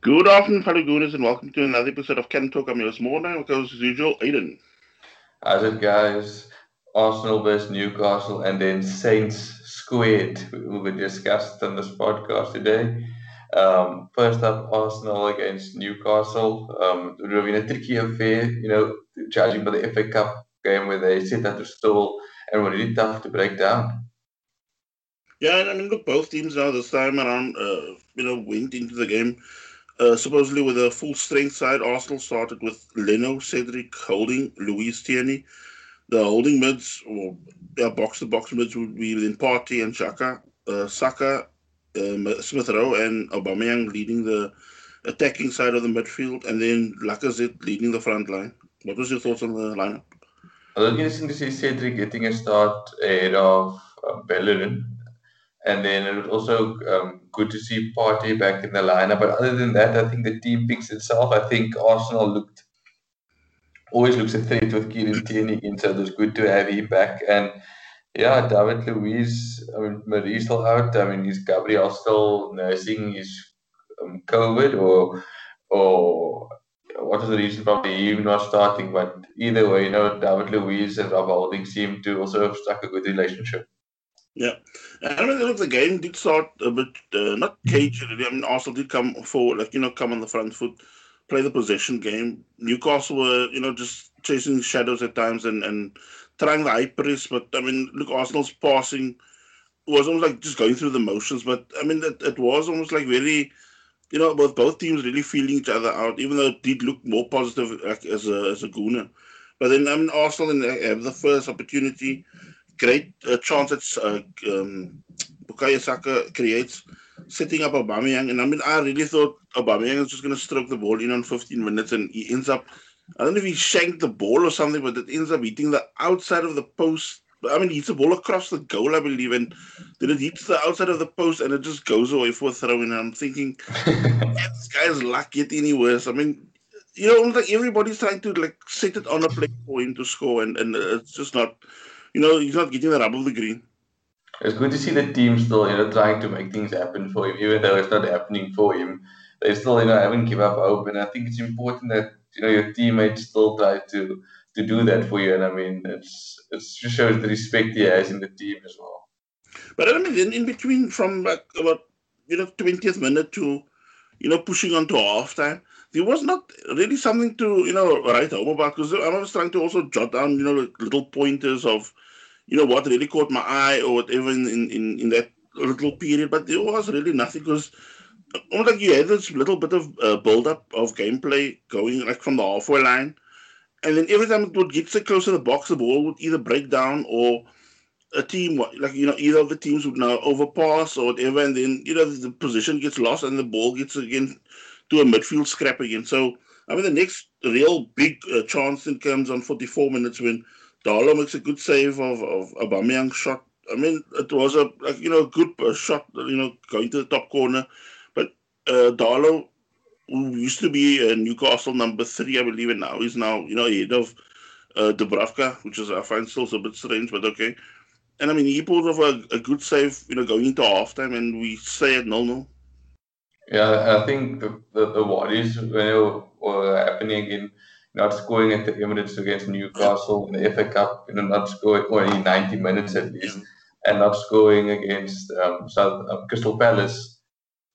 Good afternoon, fellow Gooners, and welcome to another episode of Can Talk. I'm yours, your small name, as usual, Aiden. How's it, guys? Arsenal versus Newcastle, and then Saints squared will be discussed on this podcast today. Um, first up, Arsenal against Newcastle. Um, it would have been a tricky affair, you know, judging by the FA Cup game where they set that to stall and were really tough to break down. Yeah, and I mean, look, both teams now this time around, uh, you know, went into the game uh, supposedly with a full strength side. Arsenal started with Leno, Cedric, Holding, Luiz Tierney. The holding mids, or yeah, box to box mids would be within Partey and Xhaka, uh, Saka, um, Smith Rowe, and Aubameyang leading the attacking side of the midfield, and then Lacazette leading the front line. What was your thoughts on the lineup? I was interesting to see Cedric getting a start ahead of uh, Bellerin and then it was also um, good to see Partey back in the lineup. But other than that, I think the team picks itself. I think Arsenal looked always looks a threat with Kieran Tierney again, so it was good to have him back. And yeah, David Luiz, I mean, Marí's still out. I mean, is Gabriel still nursing his um, COVID or or what is the reason probably him not starting? But either way, you know, David Luiz and Rob Holding seem to also have struck a good relationship. Yeah, and I mean, look, the game did start a bit uh, not cagey. Really. I mean, Arsenal did come forward, like you know, come on the front foot, play the possession game. Newcastle were, you know, just chasing shadows at times and and trying the high press. But I mean, look, Arsenal's passing was almost like just going through the motions. But I mean, it, it was almost like very, you know, both both teams really feeling each other out, even though it did look more positive like, as a as a gooner. But then I mean, Arsenal in, have the first opportunity great uh, chance that uh, um, Bukayo Saka creates, setting up Aubameyang. And I mean, I really thought Aubameyang was just going to stroke the ball in on 15 minutes, and he ends up, I don't know if he shanked the ball or something, but it ends up hitting the outside of the post. I mean, he hits a ball across the goal, I believe, and then it hits the outside of the post and it just goes away for a throw. And I'm thinking, this guy's luck get any worse. I mean, you know, like everybody's trying to like set it on a plate for him to score, and, and it's just not you know, he's not getting the rub of the green. It's good to see the team still, you know, trying to make things happen for him, even though it's not happening for him. They still, you know, haven't give up hope, and I think it's important that you know your teammates still try to to do that for you. And I mean, it's it just shows the respect he has in the team as well. But I mean, in, in between, from like about you know twentieth minute to you know pushing on to half time, there was not really something to you know write home about because I was trying to also jot down you know little pointers of you know what really caught my eye or whatever in in, in that little period, but there was really nothing because almost like you had this little bit of uh, build up of gameplay going like from the halfway line, and then every time it would get so close to the box, the ball would either break down or a team like you know either of the teams would now overpass or whatever, and then you know the position gets lost and the ball gets again to a midfield scrap again. So, I mean, the next real big uh, chance then comes on 44 minutes when Darlow makes a good save of, of Aubameyang shot. I mean, it was a, you know good uh, shot, you know, going to the top corner. But uh, Darlow, who used to be a Newcastle number three, I believe, and now he's now you know ahead of uh, Dubravka, which is I find still a bit strange, but okay. And I mean, he pulled off a, a good save, you know, going into halftime, and we stay at 0 0. Yeah, I think the, the, the worries were, were happening in not scoring at the Emirates against Newcastle in the FA Cup, you know, not scoring only 90 minutes at least, and not scoring against um, South um, Crystal Palace.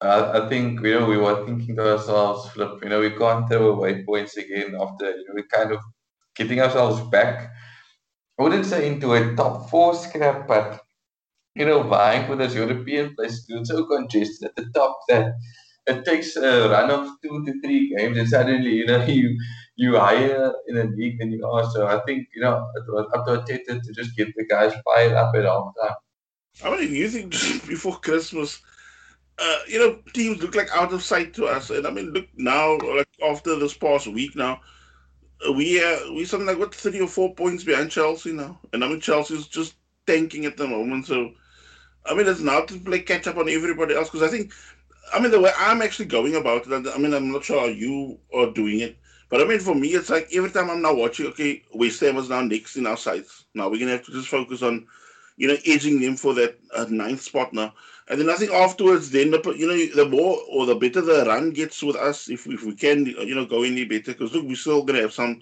Uh, I think you know we were thinking to ourselves, Flip, you know, we can't throw away points again after you know we kind of getting ourselves back. I wouldn't say into a top four scrap, but you know, vying for those European places, it's so congested at the top that it takes a run of two to three games, and suddenly you know you you higher in a league than you are. So I think you know it was up to Arteta to just get the guys fired up at all time. I mean, you think before Christmas, uh, you know, teams look like out of sight to us, and I mean, look now, like after this past week now. We uh, we something like what three or four points behind Chelsea now, and I mean Chelsea's just tanking at the moment. So I mean, it's now to play catch up on everybody else because I think I mean, the way I'm actually going about it, I mean, I'm not sure how you are doing it, but I mean, for me, it's like every time I'm now watching, okay, West Ham is now next in our sights. Now we're gonna have to just focus on, you know, edging them for that uh, ninth spot now. And then I think afterwards, then the you know the more or the better the run gets with us, if if we can you know go any better, because look, we're still gonna have some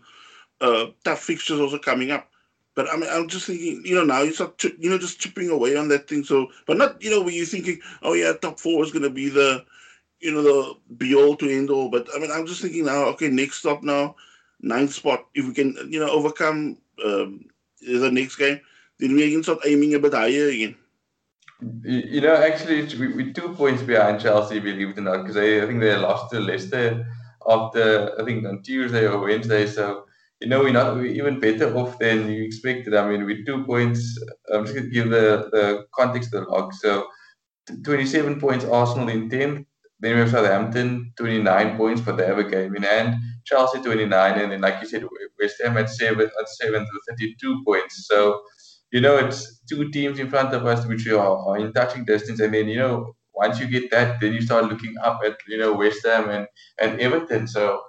uh, tough fixtures also coming up. But I mean, I'm just thinking, you know, now you start, you know, just chipping away on that thing. So, but not, you know, where you're thinking, oh yeah, top four is gonna be the, you know, the be all to end all. But I mean, I'm just thinking now, okay, next stop now, ninth spot. If we can, you know, overcome um, the next game, then we can start aiming a bit higher again. You know, actually, we, we're two points behind Chelsea, believe it or not, because I, I think they lost to Leicester after, I think, on Tuesday or Wednesday. So, you know, we're not we're even better off than you expected. I mean, with two points, I'm just going to give the, the context of the log. So, 27 points, Arsenal in 10th. Then we have Southampton, 29 points, but they have a game in hand. Chelsea, 29. And then, like you said, West Ham at 7th, at 7th with 32 points. So, you know, it's two teams in front of us which are, are in touching distance. And then, you know, once you get that, then you start looking up at, you know, West Ham and, and Everton. So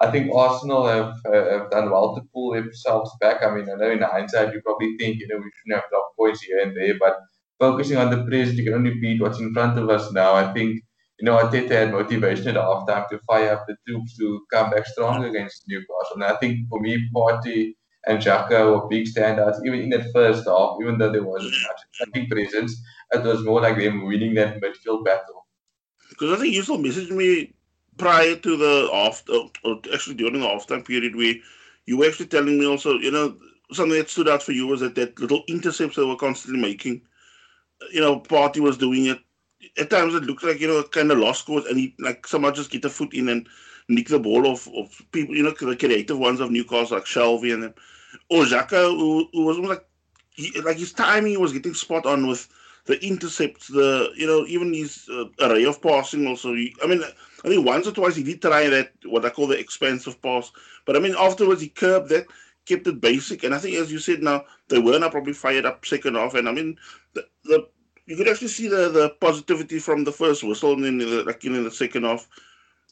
I think Arsenal have, uh, have done well to pull themselves back. I mean, I know in hindsight, you probably think, you know, we shouldn't have dropped points here and there, but focusing on the present, you can only beat what's in front of us now. I think, you know, Arteta had motivation at halftime to fire up the troops to come back strong against Newcastle. And I think for me, Partey and Xhaka were big standouts. Even in that first half, even though there wasn't much presence, it was more like them winning that midfield battle. Because I think you still messaged me prior to the after, or uh, uh, actually during the off time period, where you were actually telling me also, you know, something that stood out for you was that that little intercepts they were constantly making. Uh, you know, Partey was doing it. At times it looked like, you know, kind of lost cause and he, like, somehow just get a foot in and nick the ball off of people, you know, the creative ones of Newcastle, like Shelvey and them. Or Xhaka, who, who was like, he, like his timing was getting spot on with the intercepts, the, you know, even his uh, array of passing also. He, I mean, I think once or twice he did try that, what I call the expensive pass. But I mean, afterwards he curbed that, kept it basic. And I think, as you said now, they were now probably fired up second half. And I mean, the, the you could actually see the, the positivity from the first whistle and then the, like in the second half,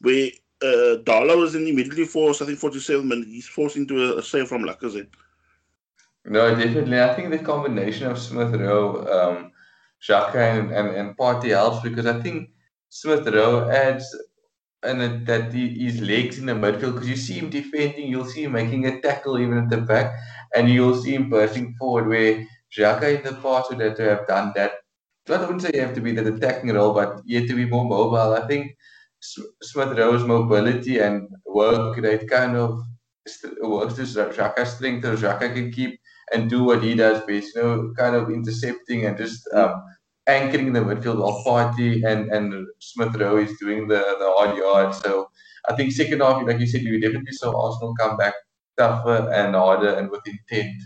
where uh, Darlow was immediately forced, I think 47 minutes, he's forced into a, a save from Lacazette. No, definitely. I think the combination of Smith Rowe, um, Xhaka, and, and, and Partey helps because I think Smith Rowe adds and that his legs in the midfield because you see him defending, you'll see him making a tackle even at the back, and you'll see him bursting forward. Where Xhaka in the past would have to have done that. So I wouldn't say you have to be that attacking role, but you have to be more mobile. I think Smith Rowe's mobility and work rate kind of works to Xhaka's strength, so Xhaka can keep and do what he does best, you know, kind of intercepting and just um, anchoring the midfield while Partey and, and Smith Rowe is doing the, the odd yard. So I think second half, like you said, you definitely saw Arsenal come back tougher and harder and with intent.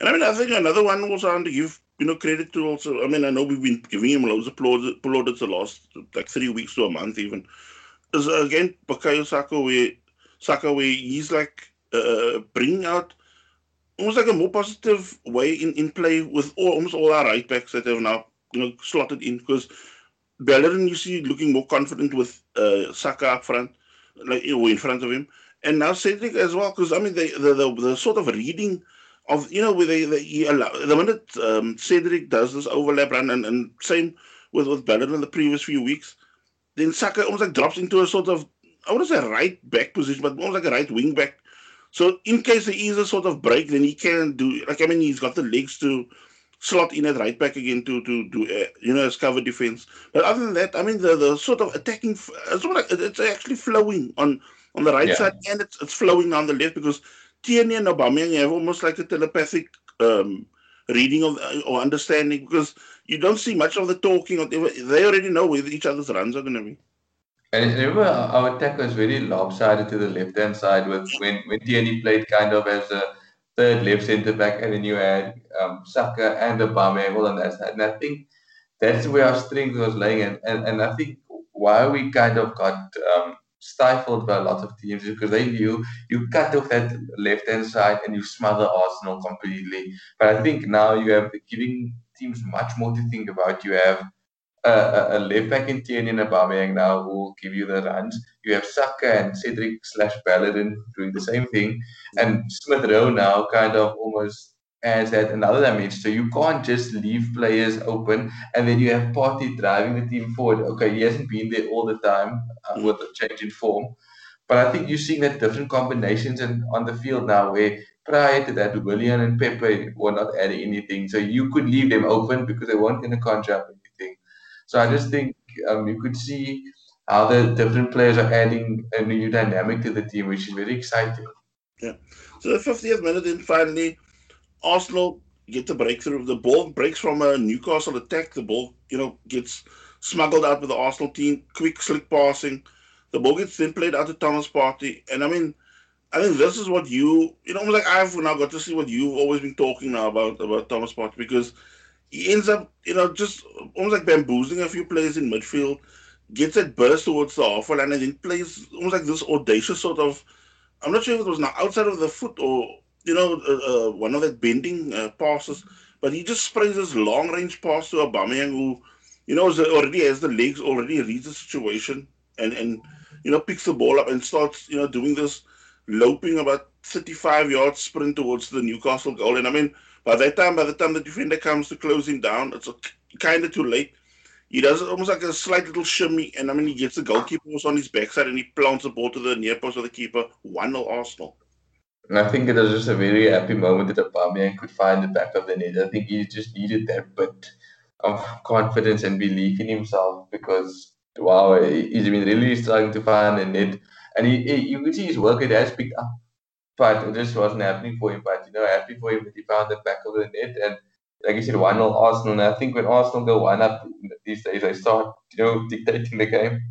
And I mean, I think another one was on to give you know credit to also. I mean, I know we've been giving him loads of plaudits, plaudits the last like three weeks to a month even. Is again Bukayo Saka where Saka where he's like uh, bringing out almost like a more positive way in, in play with all, almost all our right backs that have now you know slotted in because Bellerin you see looking more confident with uh, Saka up front, like or in front of him, and now Cedric as well because I mean they the, the, the sort of reading of you know where they, they allow, the minute um, Cedric does this overlap run and, and same with with Bellerin in the previous few weeks, then Saka almost like drops into a sort of I wouldn't say right back position, but almost like a right wing back. So in case there is a sort of break, then he can do like I mean he's got the legs to slot in at right back again to to do uh, you know as cover defense. But other than that, I mean the, the sort of attacking it's, like, it's actually flowing on on the right yeah. side and it's, it's flowing on the left because Tierney and Aubameyang have almost like a telepathic um, reading of or understanding because you don't see much of the talking. Or they already know where each other's runs are going to be. And remember, our attack was very lopsided to the left hand side with when when Tierney played kind of as a third left centre back, and then you had um, Saka and Aubameyang on that side. And I think that's where our strength was laying, and and, and I think why we kind of got um, stifled by a lot of teams because they knew you cut off that left hand side and you smother Arsenal completely. But I think now you have giving teams much more to think about. You have a, a left back in Tierney and Aubameyang now who will give you the runs. You have Saka and Cedric slash Bellerin doing the same thing, and Smith Rowe now kind of almost adds that another dimension. So you can't just leave players open and then you have Partey driving the team forward. Okay, he hasn't been there all the time uh, with a change in form. But I think you're seeing that different combinations and on the field now where prior to that, Willian and Pepe were not adding anything. So you could leave them open because they weren't going to conjure anything. So I just think um, you could see how the different players are adding a new dynamic to the team, which is very exciting. Yeah. So the 50th minute, then finally, Arsenal get the breakthrough. The ball breaks from a Newcastle attack. The ball, you know, gets smuggled out with the Arsenal team. Quick, slick passing. The ball gets then played out to Thomas Partey. And I mean, I think this is what you, you know, like I've now got to see what you've always been talking now about about Thomas Partey because he ends up, you know, just almost like bamboozling a few players in midfield, gets that burst towards the half line, and then plays almost like this audacious sort of. I'm not sure if it was now outside of the foot or you know uh, uh, one of that bending uh, passes, but he just sprays this long range pass to Aubameyang, who you know already has the legs, already reads the situation, and and you know picks the ball up and starts you know doing this loping about 35 yards sprint towards the Newcastle goal. And I mean, by that time, by the time the defender comes to close him down, it's kind of too late. He does almost like a slight little shimmy, and I mean, he gets the goalkeeper was on his backside and he plants the ball to the near post of the keeper. 1 0 Arsenal. And I think it was just a very happy moment that Aubameyang could find the back of the net. I think he just needed that bit of confidence and belief in himself because, wow, he's been really struggling to find the net and he, he, you could see his work it has picked up, but it just wasn't happening for him. But you know, happy for him that he found the back of the net and. Like you said, one 0 Arsenal, and I think when Arsenal go one up these days, they start, you know, dictating the game.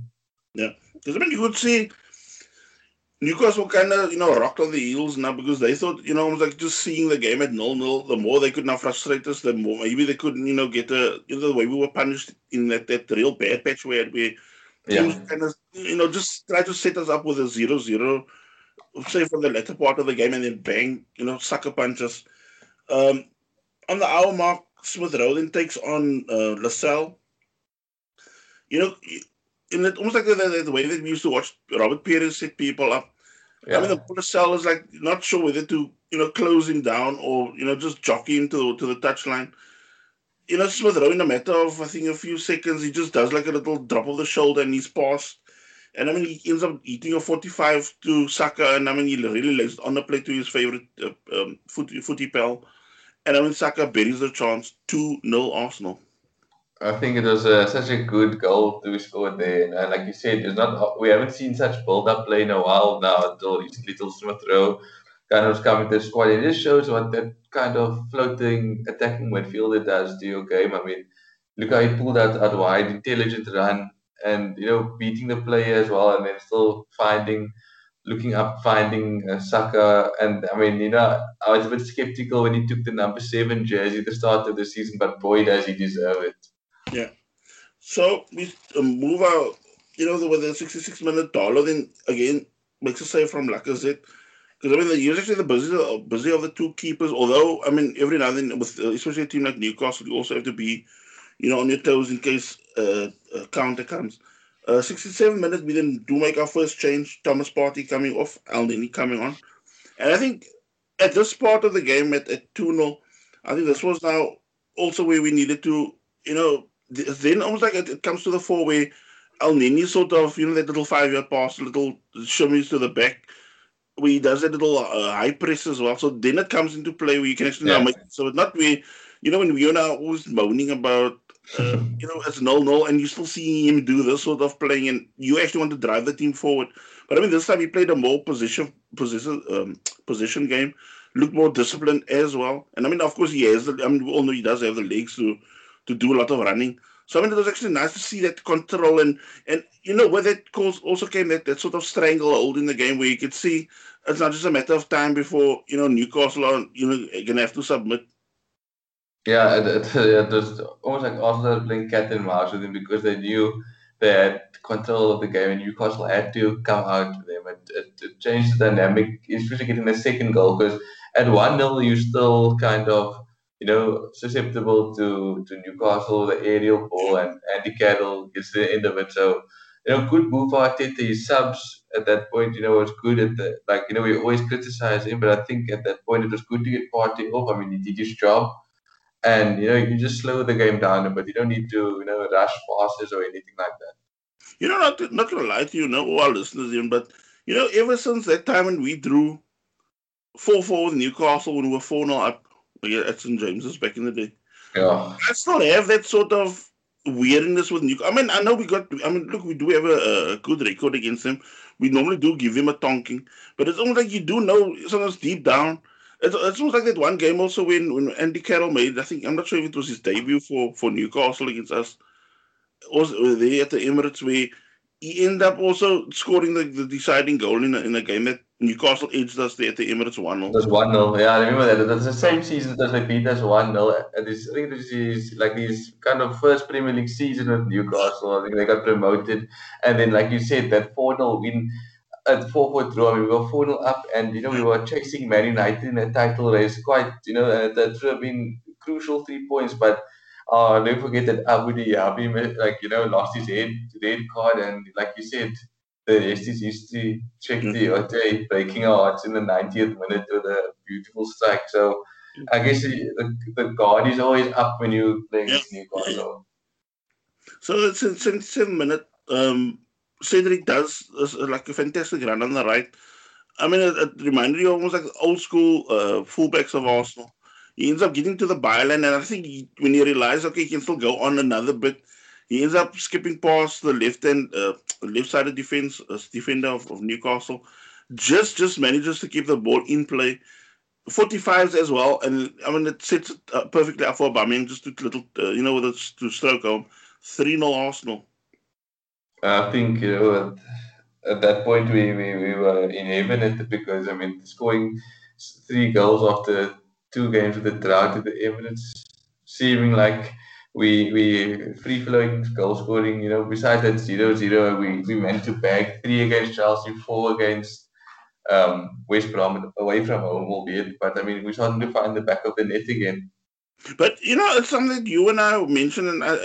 Yeah, because I mean, you could see Newcastle kind of, you know, rocked on the heels now because they thought, you know, it was like just seeing the game at 0 0. The more they could now frustrate us, the more maybe they could, you know, get a, you know, the way we were punished in that, that real bad patch where we yeah. kind of, you know, just try to set us up with a 0 0, say for the latter part of the game, and then bang, you know, sucker punches. Um, on the hour mark, Smith Rowe then takes on uh, Lascelles. You know, in it, almost like the, the, the, way that we used to watch Robert Pires set people up. Yeah. I mean, the Lascelles is like not sure whether to, you know, close him down or, you know, just jockey him to, to the touchline you know, Smith Rowe in a matter of I think a few seconds, he just does like a little drop of the shoulder and he's passed. And I mean, he ends up eating a 45 to Saka, and I mean, he really lays on the play to his favorite uh, um, footy, footy pal. And I mean, Saka buries the chance 2 0 Arsenal. I think it was uh, such a good goal to score there. And uh, like you said, it's not we haven't seen such build up play in a while now until little Smith Rowe kind of coming to the squad. It just shows what that kind of floating attacking midfielder does to your game. I mean, look how he pulled out, out wide, intelligent run, and you know beating the player as well, and then still finding, looking up, finding uh, Saka. And I mean, you know, I was a bit skeptical when he took the number seven jersey at the start of the season, but boy, does he deserve it. Yeah. So we um, move out. You know, with the 66 minute Darlow, then again makes a save from Lacazette because I mean, you're actually the busy, busy of the two keepers. Although I mean, every now and then, with uh, especially a team like Newcastle, you also have to be, you know, on your toes in case uh, a counter comes. Uh, 67 minutes, we then do make our first change. Thomas Partey coming off, Elneny coming on, and I think at this part of the game, at, at 2 0, I think this was now also where we needed to, you know, then almost like it, it comes to the four where Elneny sort of, you know, that little five yard pass, little shimmies to the back where he does a little uh, high press as well. So then it comes into play where you can actually yeah. now make so it's not we you know when we're now always moaning about uh, you know it's null null and you're still see him do this sort of playing and you actually want to drive the team forward. But I mean this time he played a more position position um, position game, looked more disciplined as well. And I mean of course he has the I mean we all know he does have the legs to to do a lot of running. So I mean, it was actually nice to see that control and and you know where that cause also came that, that sort of stranglehold in the game where you could see it's not just a matter of time before you know Newcastle are you know gonna have to submit. Yeah, it, it was almost like Arsenal playing cat and mouse with him because they knew they had control of the game and Newcastle had to come out to them. It, it, it changed the dynamic, especially getting the second goal because at 1 0, you're still kind of you know, susceptible to, to Newcastle, the aerial ball, and Andy Carroll gets the end of it. So you know, good move for Arteta. His subs at that point, you know, was good at the like, you know, we always criticize him, but I think at that point it was good to get Partey off. I mean, he did his job, and you know, you just slow the game down, but you don't need to, you know, rush passes or anything like that. You know, not not gonna lie to you, no, all listeners, even, but you know, ever since that time when we drew four four with Newcastle when we were four 0 up oh, at St James's back in the day. Yeah, I still have that sort of weirdness with Newcastle. I mean, I know we got. I mean, look, we do have a, a, good record against them. We normally do give him a tonking, but it's almost like you do know sometimes deep down. It's, it's almost like that one game also when, when Andy Carroll made. I think I'm not sure if it was his debut for for Newcastle against us. Also, there at the Emirates where he ended up also scoring the, the deciding goal in a, in a game that Newcastle edged us there at the Emirates 1 0. That's 1 0. Yeah, I remember that. That's the same season that they beat us 1 0. And this, I think this is like this kind of first Premier League season with Newcastle. I think they got promoted. And then, like you said, that 4 0 win at 4 4 draw. I mean, we were 4 0 up, and you know, we were chasing Man United in a title race. Quite, you know, uh, that should have been crucial three points. But uh, don't forget that Abou Diaby, like, you know, lost his head, red card. And like you said, the rest is history. Check the mm-hmm. OJ breaking our hearts in the 90th minute with a beautiful strike. So I guess the, the guard is always up when you play yeah. Newcastle. So it's in 77 minute. Um, Cedric does uh, like a fantastic run on the right. I mean, it, it reminded you almost like old school uh, fullbacks of Arsenal. He ends up getting to the byline, and I think he, when he realizes, okay, he can still go on another bit, he ends up skipping past the left end, uh, left-sided defense uh, defender of, of, Newcastle. Just just manages to keep the ball in play. 45s as well, and I mean it sets it uh, perfectly up for Aubameyang just to little, uh, you know, with a, stroke home. Three 0 Arsenal. I think you know at, at that point we, we, we were in heaven at the, because I mean scoring three goals after two games with the drought at the Emirates, seeming like we we free flowing goal scoring. You know, besides that 0-0, we we meant to bag three against Chelsea, four against um, West Brom away from home, albeit. But I mean, we're starting to find the back of the net again. But you know, it's something you and I mentioned and uh,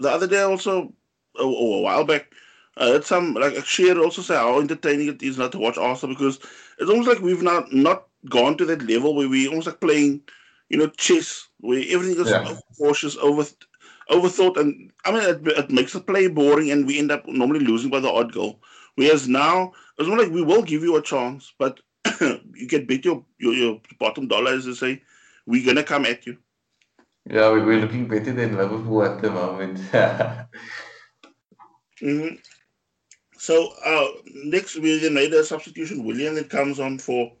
the other day also, a, a while back. Uh, it's some like Shearer also say how entertaining it is not to watch Arsenal because it's almost like we've not not gone to that level where we almost like playing you know, chess, where everything is yeah. cautious, over overthought, and I mean, it, it, makes the play boring, and we end up normally losing by the odd goal. Whereas now, it's more like we will give you a chance, but you can bet your, your, your bottom dollar, as they say, we're gonna come at you. Yeah, we, we're looking better than Liverpool at the moment. mm-hmm. So uh, next, we then made a substitution. Willian that comes on for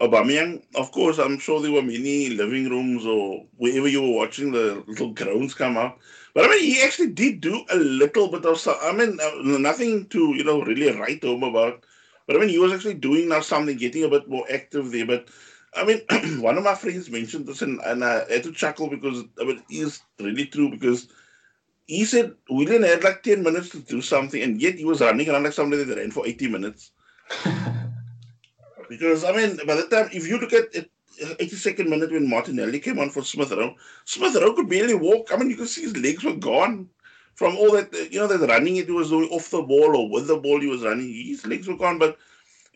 Aubameyang, of course, I'm sure there were many living rooms or wherever you were watching the little groans come up. But I mean, he actually did do a little bit of, I mean, uh, nothing to, you know, really write home about. But I mean, he was actually doing now something, getting a bit more active there. But I mean, one of my friends mentioned this, and, and I had to chuckle because I mean, it is really true because he said Willian had like 10 minutes to do something, and yet he was running around like somebody that ran for 80 minutes. Because I mean, by the time if you look at it, 82nd uh, minute when Martinelli came on for Smith Rowe, Smith Rowe could barely walk. I mean, you could see his legs were gone from all that. Uh, you know, that running it was doing off the ball or with the ball he was running. His legs were gone. But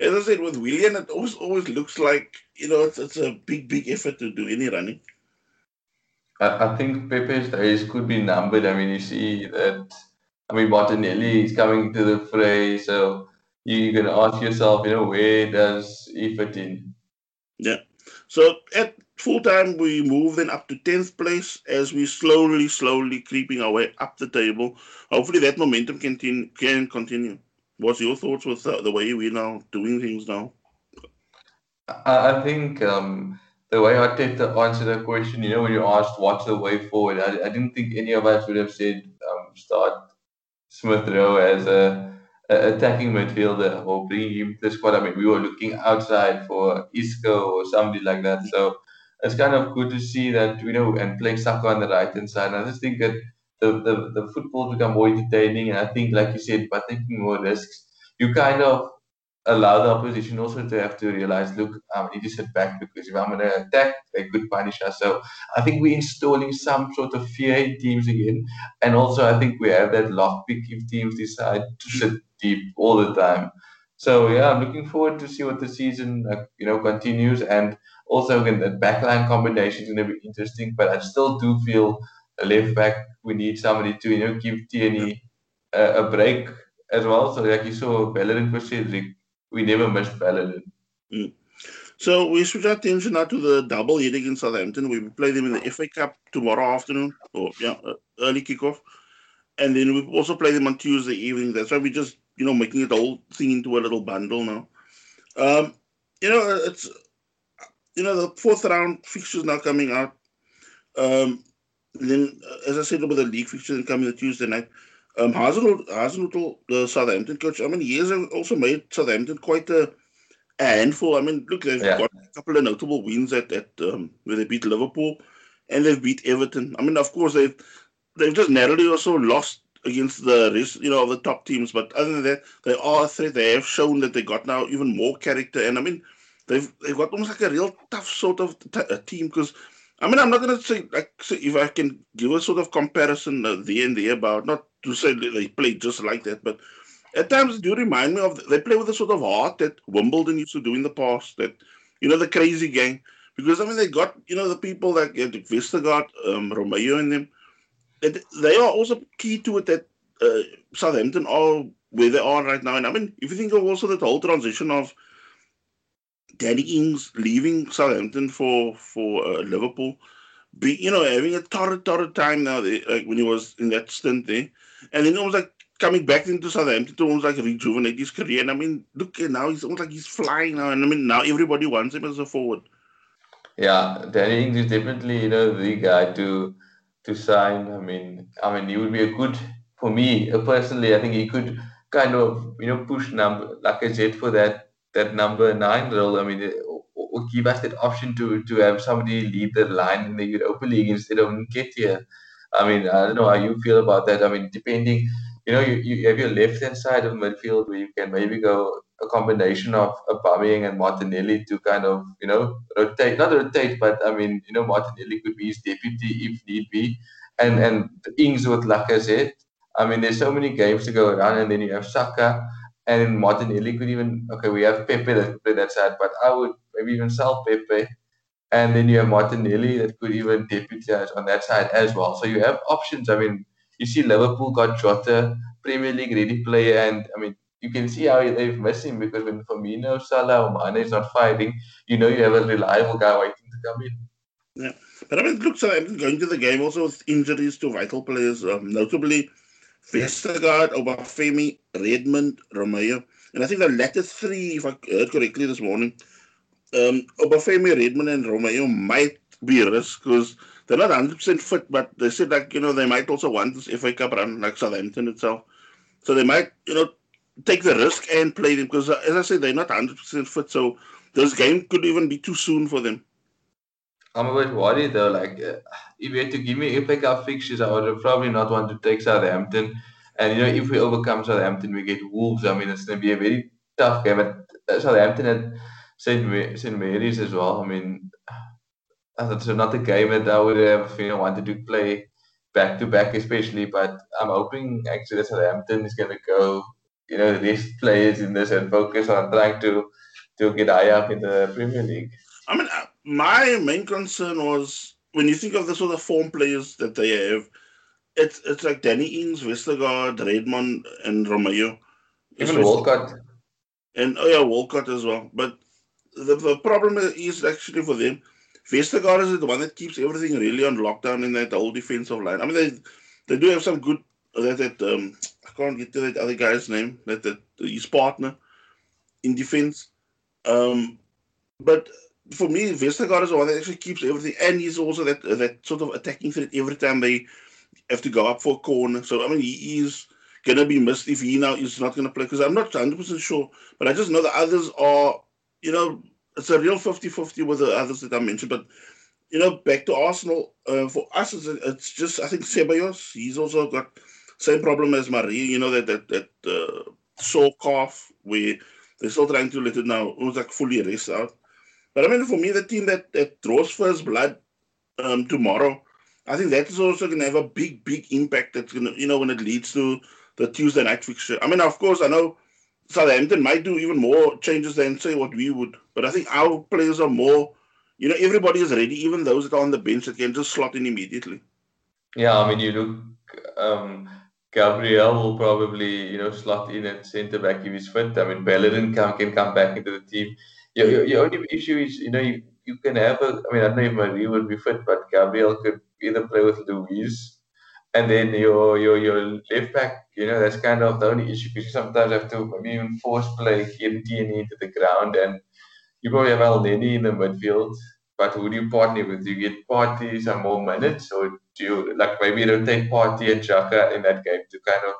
as I said, with Willian, it always always looks like you know it's, it's a big big effort to do any running. I, I think Pepe's days could be numbered. I mean, you see that. I mean, Martinelli is coming to the fray, so you're going to ask yourself, you know, where does he fit in? Yeah. So at full time, we move then up to 10th place as we slowly, slowly creeping our way up the table. Hopefully that momentum can, can continue. What's your thoughts with the, the way we're now doing things now? I, I think um, the way I take to answer that question, you know, when you asked what's the way forward, I, I didn't think any of us would have said um, start Smith Rowe as a attacking midfielder or bringing him to the squad. I mean, we were looking outside for Isco or somebody like that. So it's kind of good to see that, you know, and playing Saka on the right hand side. And I just think that the, the, the football become more entertaining. And I think, like you said, by taking more risks, you kind of allow the opposition also to have to realize, look, I need to sit back because if I'm going to attack, they could punish us. So I think we're installing some sort of fear in teams again. And also, I think we have that lockpick if teams decide to sit deep all the time. So yeah, I'm looking forward to see what the season uh, you know continues, and also again the backline combination is going to be interesting. But I still do feel a left back we need somebody to you know give Tierney uh, a break as well. So like you saw Bellerin for Cedric, we never missed Bellerin. Mm. So we switch our attention now to the double hit against Southampton. We play them in the FA Cup tomorrow afternoon, or yeah, uh, early kickoff, and then we also play them on Tuesday evening. That's why we just you know making it whole thing into a little bundle now. Um, you know, it's you know the fourth round fixtures now coming out. Um, then, as I said, about the league fixtures coming the Tuesday night. Um, Hasenhüttl, the Southampton coach, I mean, he has also made Southampton quite a, a handful. I mean, look, they've yeah. got a couple of notable wins at, at um, where they beat Liverpool and they've beat Everton. I mean, of course, they've they've just narrowly also lost against the rest, you know, of the top teams. But other than that, they are a threat. They have shown that they got now even more character. And I mean, they've they've got almost like a real tough sort of t- team because I mean, I'm not going to say like if I can give a sort of comparison uh, there and there about not to say they play just like that, but at times do remind me of they play with a sort of heart that Wimbledon used to do in the past. That you know the crazy gang because I mean they got you know the people that get Vestergaard, um, Romeu, and them. It, they are also key to it that uh, Southampton are where they are right now. And I mean, if you think of also that whole transition of Danny Ings leaving Southampton for for uh, Liverpool, be you know having a torrid torrid time now, they, like when he was in that stint there, and then almost like coming back into Southampton to almost like rejuvenate his career. And I mean, look now he's almost like he's flying now, and I mean now everybody wants him as a forward. Yeah, Danny Ings is definitely you know the guy to to sign. I mean, I mean he would be a good for me uh, personally. I think he could kind of you know push number like I said for that that number nine role. I mean, give us that option to to have somebody lead the line in the Europa League instead of Nketiah. I mean, I don't know how you feel about that. I mean, depending, you know, you, you have your left hand side of midfield where you can maybe go a combination of Aubameyang and Martinelli to kind of, you know, rotate, not rotate, but I mean, you know, Martinelli could be his deputy if need be. And and Ings with Lacazette. I mean, there's so many games to go around, and then you have Saka and Martinelli could even okay, we have Pepe that could play that side, but I would maybe even sell Pepe. And then you have Martinelli that could even deputize on that side as well. So you have options. I mean, you see Liverpool got Jota, Premier League ready player, and I mean you can see how they've missed him because when Firmino, Salah, or Mane is not fighting, you know you have a reliable guy waiting to come in. Yeah, but I mean, look, so I'm going to the game also with injuries to vital players, um, notably Vestergaard, Obafemi, Redmond, Romeu. And I think the latter three, if I heard correctly this morning, um, Obafemi, Redmond, and Romeu might be a risk because they're not 100% fit, but they said, like, you know, they might also want this FA Cup run, like Southampton itself. So they might, you know, take the risk and play them because, uh, as I said, they're not 100% fit. So this game could even be too soon for them. I'm a bit worried though. Like, uh, if you had to give me FA Cup fixtures, I would probably not want to take Southampton. And you know, if we overcome Southampton, we get Wolves. I mean, it's going to be a very tough game. But uh, Southampton at St. St. Mary's as well. I mean, that's not a game that I would have you know wanted to play back to back, especially. But I'm hoping actually that Southampton is going to go, you know, rest players in this and focus on trying to to get high up in the Premier League. I mean, uh, my main concern was when you think of the sort of form players that they have, it's it's like Danny Ings, Vestergaard, Redmond, and Romeu. Even Walcott. And oh yeah, Walcott as well. But the, the problem is actually for them, Vestergaard is the one that keeps everything really on lockdown in that whole defensive line. I mean, they they do have some good that that um I can't get to that other guy's name that that his partner in defense. Um, but for me, Vestergaard is the one that actually keeps everything, and he's also that that sort of attacking threat every time they have to go up for a corner. So I mean, he is gonna be missed if he now is not gonna play because I'm not 100 percent sure, but I just know the others are, you know, it's a real 50-50 with the others that I mentioned. But you know, back to Arsenal, uh, for us, it's, it's, just I think Ceballos. He's also got same problem as Marí. You know that that that uh, sore calf where they're still trying to let it now almost like fully rest out. But I mean, for me, the team that, that draws first blood um, tomorrow, I think that is also going to have a big, big impact. That's going to, you know, when it leads to the Tuesday night fixture. I mean, of course, I know Southampton might do even more changes than say what we would, but I think our players are more, you know, everybody is ready, even those that are on the bench that can just slot in immediately. Yeah, I mean, you look, um, Gabriel will probably, you know, slot in at centre back if he's fit. I mean, Bellerin can, can come back into the team. Your, your, your only issue is, you know, you, you can have a, I mean, I don't know if Marí would be fit, but Gabriel could either play with Luiz and then your your your left back, you know, that's kind of the only issue because you sometimes have to maybe even force play Tierney into the ground, and you probably have Elneny in the midfield. But who do you partner with? Do you get Partey some more minutes, or do you like maybe rotate Partey and Xhaka in that game to kind of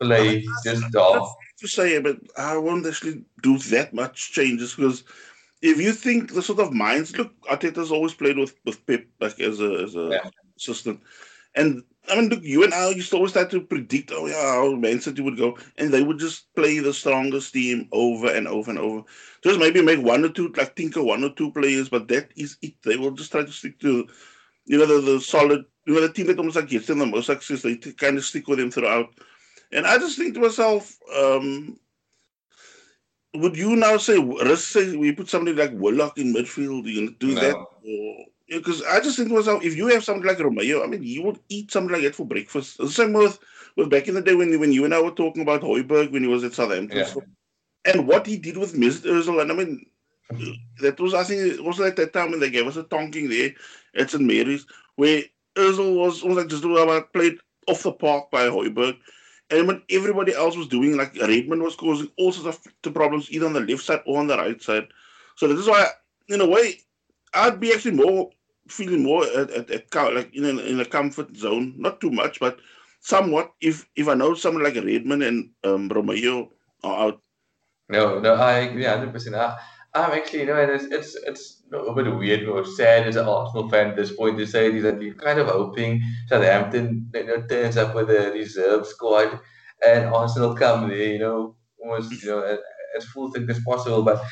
play just dull? To say, but I won't actually do that much changes because if you think the sort of minds look, Arteta's always played with with Pep like as a as a yeah. assistant, and I mean, look, you and I used to always try to predict, oh yeah, how Man City would go, and they would just play the strongest team over and over and over. Just maybe make one or two, like tinker one or two players, but that is it. They will just try to stick to, you know, the, the solid, you know, the team that almost like gets them the most success. They kind of stick with them throughout. And I just think to myself, um, would you now say risk say we put somebody like Willock in midfield? You gonna do no. that? Because I just think to myself, if you have something like Romeu, I mean, you would eat something like that for breakfast. The same with, with back in the day when when you and I were talking about Højbjerg when he was at Southampton, yeah. and what he did with Mesut Ozil, and I mean, that was I think also at that time when they gave us a tonking there at St Mary's, where Ozil was, was like just about played off the park by Højbjerg. And when everybody else was doing, like Redmond was causing all sorts of problems, either on the left side or on the right side. So this is why, in a way, I'd be actually more feeling more at, at, at like in a, in a comfort zone, not too much, but somewhat. If if I know someone like Redmond and um, Romeu are out. No, no, I agree hundred percent. I'm actually, you know, and it's it's it's a bit weird or sad as an Arsenal fan at this point to say that you're kind of hoping Southampton you know, turns up with a reserve squad and Arsenal come there, you know, almost you know as full thick as possible. But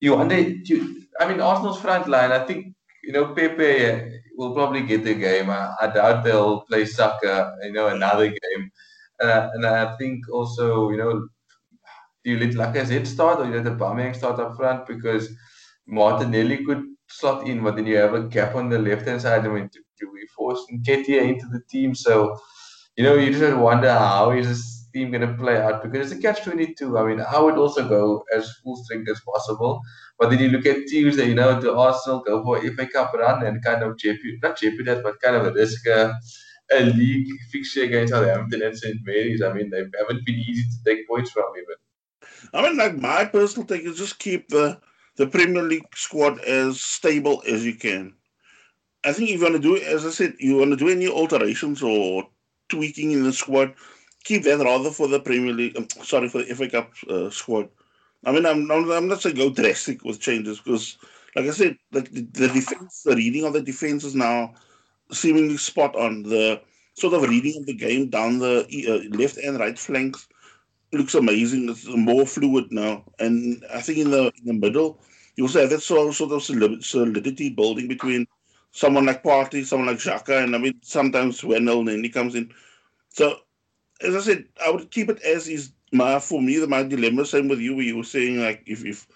you wonder, you, I mean, Arsenal's front line, I think you know, Pepe will probably get the game. I, I doubt they'll play Saka, you know, another game. I, and I think also, you know, do you let Lacazette start or you let Aubameyang start up front because Martinelli could slot in, but then you have a gap on the left hand side. I mean, do, do we force Nketiah into the team? So, you know, you just wonder how is this team going to play out because it's a catch 22. I mean, I would also go as full strength as possible. But then you look at Tuesday, you know, the Arsenal go for FA Cup run and kind of jeopardize, not jeopardize, but kind of a risk uh, a league fixture against Southampton and St Mary's. I mean, they haven't been easy to take points from even. I mean, like my personal take is just keep the the Premier League squad as stable as you can. I think if you want to do, as I said, you want to do any alterations or tweaking in the squad, keep that rather for the Premier League. Um, sorry, for the FA Cup uh, squad I mean, I'm, I'm not saying go drastic with changes because, like I said, the, the defense, the reading of the defense is now seemingly spot on. The sort of reading of the game down the uh, left and right flanks looks amazing. It's more fluid now, and I think in the in the middle you also have that sort of, sort of solidity building between someone like Partey, someone like Xhaka, and I mean sometimes when he comes in. So, as I said, I would keep it as is my for me, the my dilemma same with you. Where you were saying like if if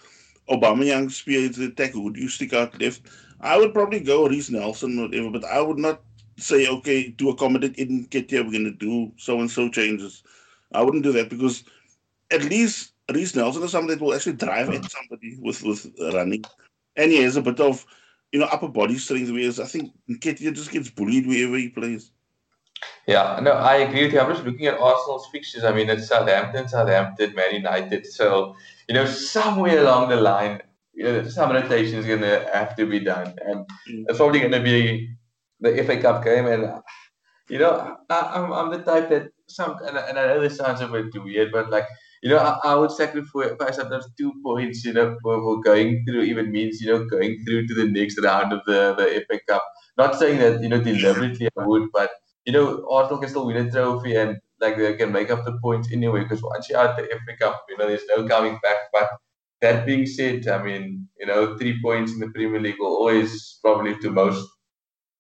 Aubameyang spears the attack, would you stick out left? I would probably go Reiss Nelson, whatever, but I would not say okay to accommodate Nketiah, we're gonna do so and so changes. I wouldn't do that because at least Reiss Nelson is somebody that will actually drive at somebody with with running, and he has a bit of you know upper body strength. Whereas I think Ketia just gets bullied wherever he plays. Yeah, no, I agree with you. I'm just looking at Arsenal's fixtures. I mean, it's Southampton, Southampton, Man United. So, you know, somewhere along the line, you know, some rotation is going to have to be done. And mm. it's probably going to be the FA Cup game. And, you know, I, am I'm, I'm the type that some, and, and I know this sounds a bit weird, but like, you know, I, I would sacrifice sometimes two points, you know, for, for going through even means, you know, going through to the next round of the, the FA Cup. Not saying that, you know, deliberately I would, but you know, Arsenal can still win a trophy and like they can make up the points anyway. Because once you're out the FA Cup, you know, there's no coming back. But that being said, I mean, you know, three points in the Premier League will always probably to most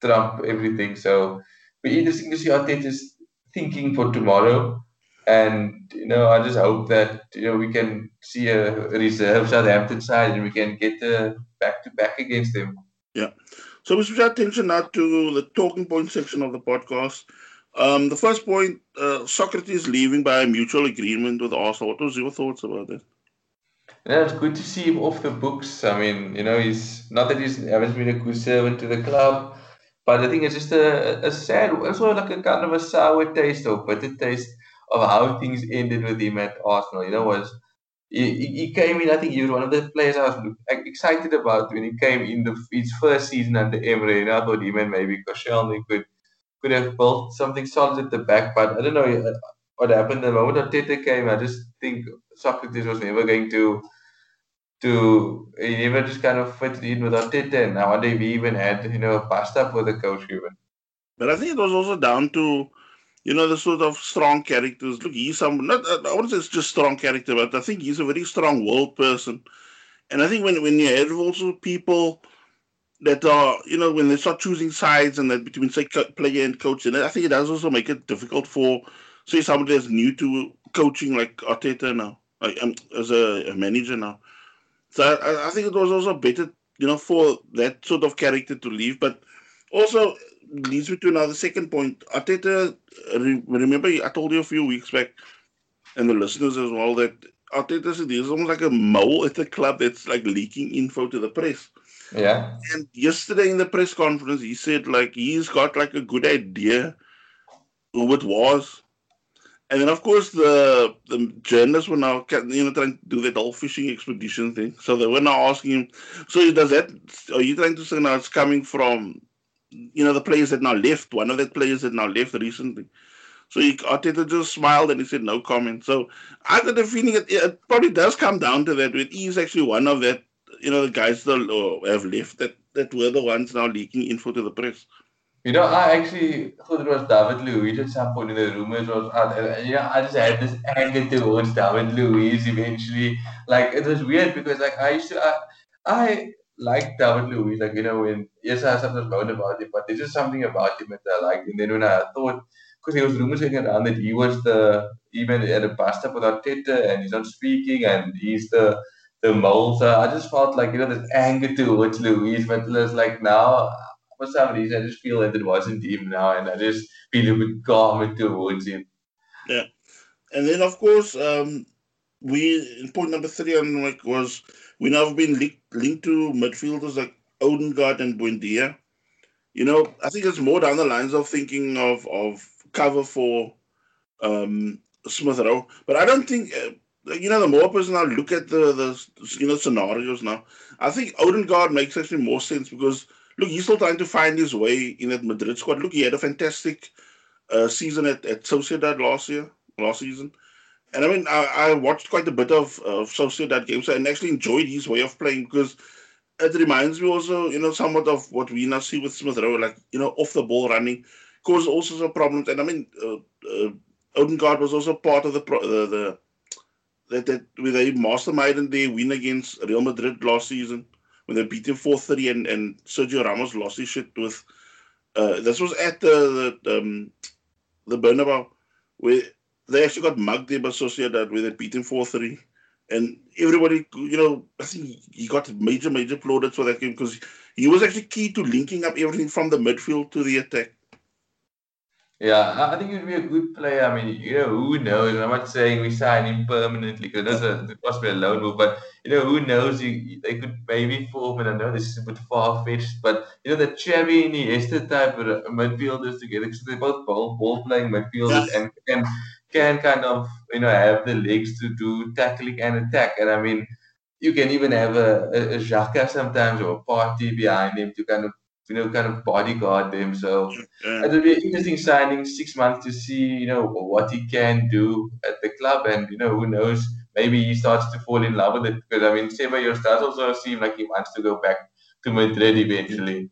trump everything. So be interesting to see Arteta's thinking for tomorrow. And you know, I just hope that you know we can see a reserve Southampton side and we can get a back to back against them. Yeah. So we switch our attention now to the talking point section of the podcast. Um, the first point, uh, Sokratis leaving by mutual agreement with Arsenal. What was your thoughts about that? Yeah, it's good to see him off the books. I mean, you know, he's not that he's hasn't been a good servant to the club, but I think it's just a, a sad, of like a kind of a sour taste or bitter taste of how things ended with him at Arsenal. You know, was he, he came in. I think he was one of the players I was excited about when he came in the his first season under Emery. Know, I thought him and maybe Koscielny could could have built something solid at the back, but I don't know what happened. The moment Arteta came, I just think Sokratis was never going to to he never just kind of fit in with Arteta. And now day we even had you know a bust up with the coach even. But I think it was also down to you know the sort of strong characters. Look, he's some not I wouldn't say it's just strong character, but I think he's a very strong world person. And I think when when you have also people that are you know when they start choosing sides and that between say player and coach, and I think it does also make it difficult for say somebody that's new to coaching like Arteta now, like um, as a, a manager now so I, I, think it was also better, you know, for that sort of character to leave. But also leads me to another second point. Arteta, uh, remember, I told you a few weeks back, and the listeners as well, that Arteta said he's almost like a mole at the club that's like leaking info to the press. Yeah. And yesterday in the press conference, he said like he's got like a good idea who it was and then, of course, the the journalists were now you know trying to do that whole fishing expedition thing. So they were now asking him, "So does that? Are you trying to say now it's coming from, you know, the players that now left? One of the players that now left recently." So he, Arteta just smiled and he said no comment. So I got the feeling it, it probably does come down to that. With He's actually one of that, you know, the guys that uh, have left that that were the ones now leaking info to the press. You know, I actually thought it was David Luiz at some point in the rumors was out. And, yeah, I just had this anger towards David Luiz eventually. Like it was weird because like I used to I, I like David Luiz, like you know, when yes I sometimes known about him, but there's just something about him that I like. And then when I thought because there was rumors going around that he was the even at a bust up with and he's not speaking and he's the the mole. So I just felt like you know this anger towards Luiz, but it's like now for some reason, I just feel that it wasn't him now, and I just feel a bit calmer towards him. Yeah, and then of course, um, we point number three on like was we now have been linked, linked to midfielders like Odegaard and Buendia. You know, I think it's more down the lines of thinking of of cover for um, Smith Rowe, but I don't think. Uh, you know, the more person I look at the the you know scenarios now, I think Odegaard makes actually more sense because look, he's still trying to find his way in that Madrid squad. Look, he had a fantastic uh, season at, at Sociedad last year, last season. And I mean, I, I watched quite a bit of, of Sociedad games and actually enjoyed his way of playing because it reminds me also, you know, somewhat of what we now see with Smith Rowe, like, you know, off the ball running, causes all sorts of problems. And I mean, uh, uh, was also part of the, pro- the, the that, that with a mastermind and they win against Real Madrid last season when they beat him 4 3 and, and Sergio Ramos lost his shit with. Uh, this was at the the, um, the Bernabeu where they actually got mugged there by Sociedad where they beat him 4 3. And everybody, you know, I think he got major, major plaudits for that game because he was actually key to linking up everything from the midfield to the attack. Yeah, I think he'd be a good player. I mean, you know, who knows? I'm not saying we sign him permanently because that's a be a loan move, but you know, who knows? You, they could maybe form, and I know this is a bit far fetched, but you know, the Xavi and Iniesta type of uh, midfielders together, because they're both ball, ball playing midfielders yeah. and can can kind of you know have the legs to do tackling and attack. And I mean, you can even have a, a, a Xhaka sometimes or a Partey behind him to kind of you know, kind of bodyguard them. So yeah. it'll be an interesting signing, six months to see, you know, what he can do at the club. And, you know, who knows, maybe he starts to fall in love with it. Because, I mean, Ceballos does also seem like he wants to go back to Madrid eventually.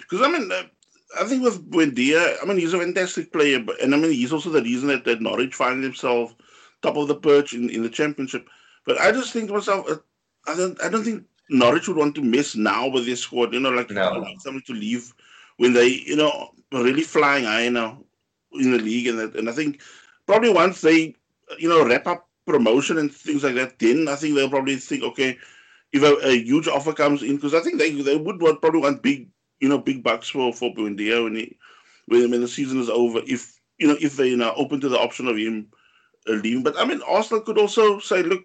Because, I mean, uh, I think with Buendia, I mean, he's a fantastic player. But, and, I mean, he's also the reason that, that Norwich find himself top of the perch in, in the championship. But I just think to myself, uh, I don't I don't think Norwich would want to mess now with their squad. You know, like No. somebody to leave when they you know really flying high now in the league, and that, and I think probably once they you know wrap up promotion and things like that, then I think they'll probably think okay. If a, a huge offer comes in, because I think they they would want, probably want big, you know, big bucks for for Buendia when he when, when the season is over. If you know, if they you know open to the option of him uh, leaving, but I mean, Arsenal could also say, look,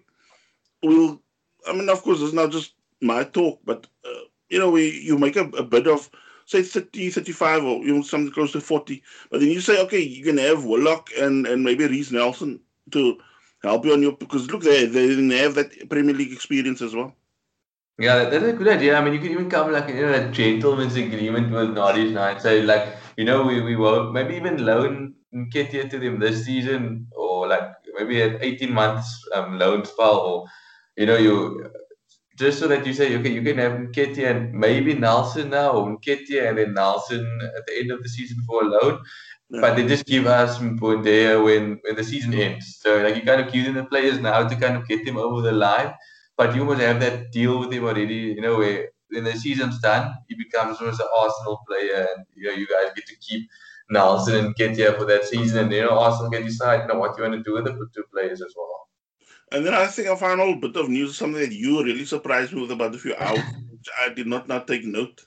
we'll. I mean, of course, it's not just my talk, but uh, you know, we you make a, a bit of say 30, 35 or you know something close to 40. But then you say, okay, you can have Willock and, and maybe Reiss Nelson to help you on your because look they they didn't have that Premier League experience as well. Yeah, that- that's a good idea. I mean, you could even come like you know a gentleman's agreement with Norwich now and say like you know we we won't maybe even loan Nketiah to them this season or like maybe an eighteen months um, loan spell or you know you just so that you say okay you can have Nketiah and maybe Nelson now or Nketiah and then Nelson at the end of the season for a loan. Yeah. But they just give us Buendia when when the season ends. So like you kind of using the players now to kind of get them over the line but you must have that deal with him already, you know, where when the season's done, he becomes almost an Arsenal player, and you know, you guys get to keep Nelson and Nketiah for that season, and you know, Arsenal can decide, you know, what you want to do with the two players as well. And then I think a final bit of news, something that you really surprised me with about a few hours, which I did not not take note.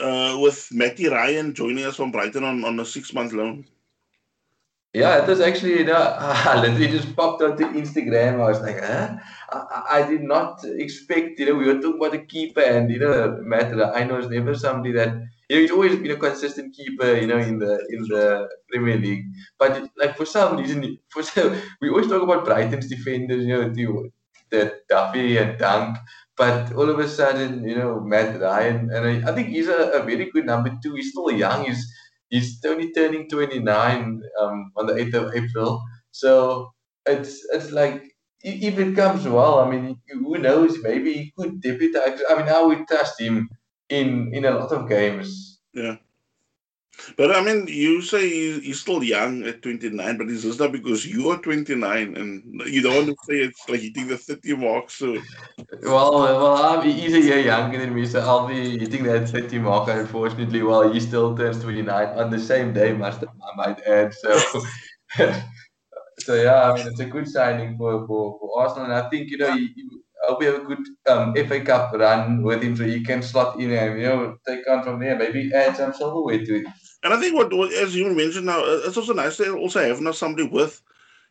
Uh, with Matty Ryan joining us from Brighton on, on a six month loan. Yeah, it was actually, you know, I literally just popped onto Instagram. I was like, huh? I, I- I did not expect, you know, we were talking about a keeper, and, you know, Matt Ryan was never somebody that, he's always been a consistent keeper, you know, in the in the Premier League. But, like, for some reason, for some, we always talk about Brighton's defenders, you know, the, the Duffy and Dunk. But all of a sudden, you know, Matt Ryan, and I, I think he's a, a very good number two. He's still young. He's he's only turning 29 um, on the 8th of April. So it's it's like if it comes well, I mean, who knows? Maybe he could debut. I mean, I would trust him in in a lot of games. Yeah. But I mean, you say he's still young at 29, but it's just not because you are 29 and you don't want to say it's like hitting the 30 mark. So, Well, well, I'm, he's a year younger than me, so I'll be hitting that 30 mark. Unfortunately, while he still turns 29 on the same day, must I might add. So, so yeah, I mean, it's a good signing for, for, for Arsenal, and I think you know, he, hope we have a good um, FA Cup run with him, so he can slot in and you know take on from there. Maybe add some silverware to it. and I think what, as you mentioned now, uh, it's also nice to also have now somebody with,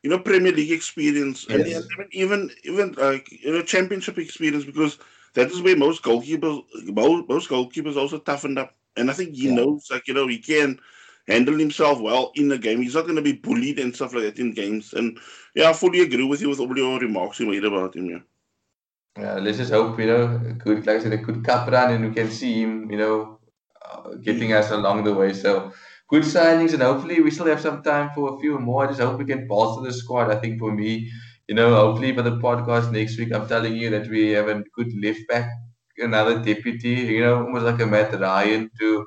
you know, Premier League experience and Yes. and even even like you know championship experience because that is where most goalkeepers most, most goalkeepers also toughened up. And I think he Yeah. knows like you know he can handle himself well in the game. He's not going to be bullied and stuff like that in games. And yeah, I fully agree with you with all your remarks you made about him. Yeah. Yeah, let's just hope you know, good like I said, a good cup run, and we can see him, you know, uh, getting us along the way. So good signings, and hopefully we still have some time for a few more. I just hope we can bolster the squad. I think for me, you know, hopefully by the podcast next week, I'm telling you that we have a good left back, another deputy, you know, almost like a Matt Ryan to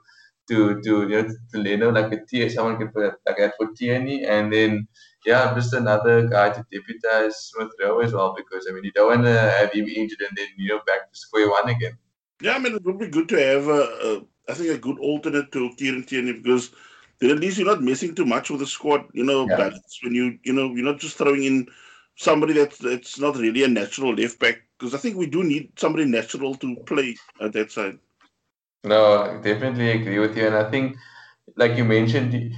to to you know to Leno, like a T someone can put like that for Tierney, and then yeah, I'm just another guy to deputize Smith Rowe as well because I mean you don't want to have him injured and then you know back to square one again. Yeah, I mean, it would be good to have, a, a, I think, a good alternate to Kieran Tierney because then at least you're not messing too much with the squad, you know, Yeah. balance when you, you know, you're not just throwing in somebody that's, that's not really a natural left back because I think we do need somebody natural to play at that side. No, I definitely agree with you, and I think like you mentioned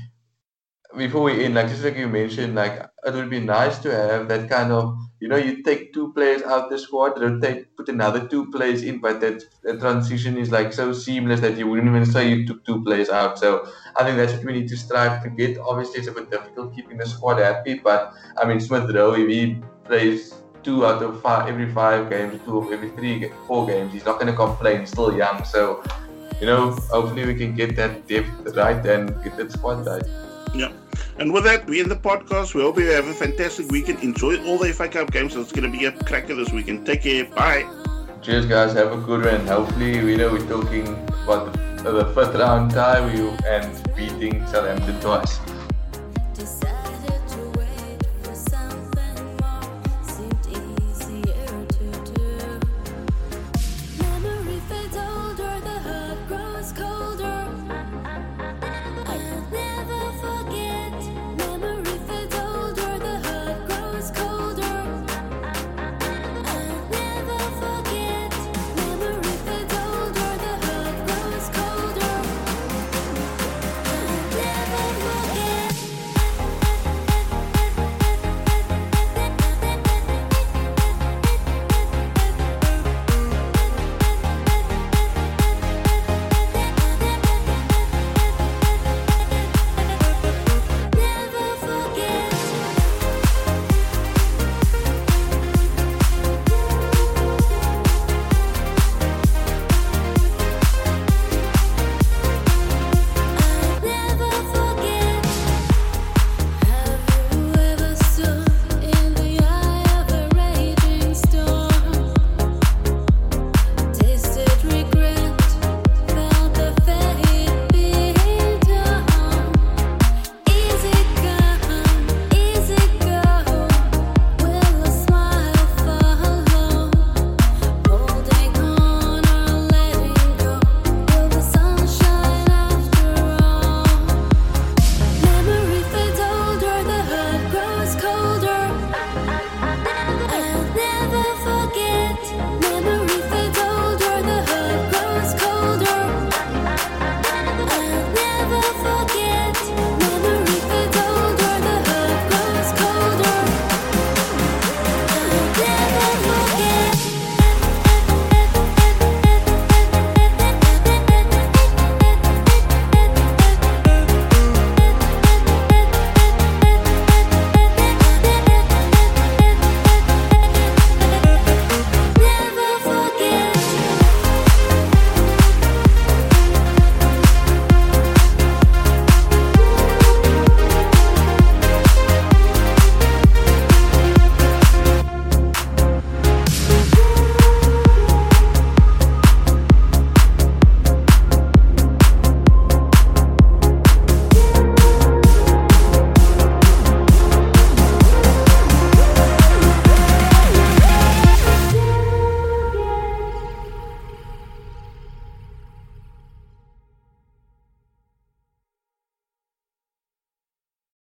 before we end, like just like you mentioned, like it would be nice to have that kind of you know you take two players out the squad, rotate, put another two players in, but that the transition is like so seamless that you wouldn't even say you took two players out. So I think that's what we need to strive to get. Obviously, it's a bit difficult keeping the squad happy, but I mean Smith Rowe, if he plays two out of five every five games, two of every three, four games, he's not going to complain. He's still young, so you know hopefully we can get that depth right and get that squad right. Yeah. And with that, we end the podcast. We hope you have a fantastic weekend. Enjoy all the FA Cup games. It's going to be a cracker this weekend. Take care. Bye. Cheers, guys. Have a good one. Hopefully, we know we're talking about the, the first round tie we, and beating Southampton twice.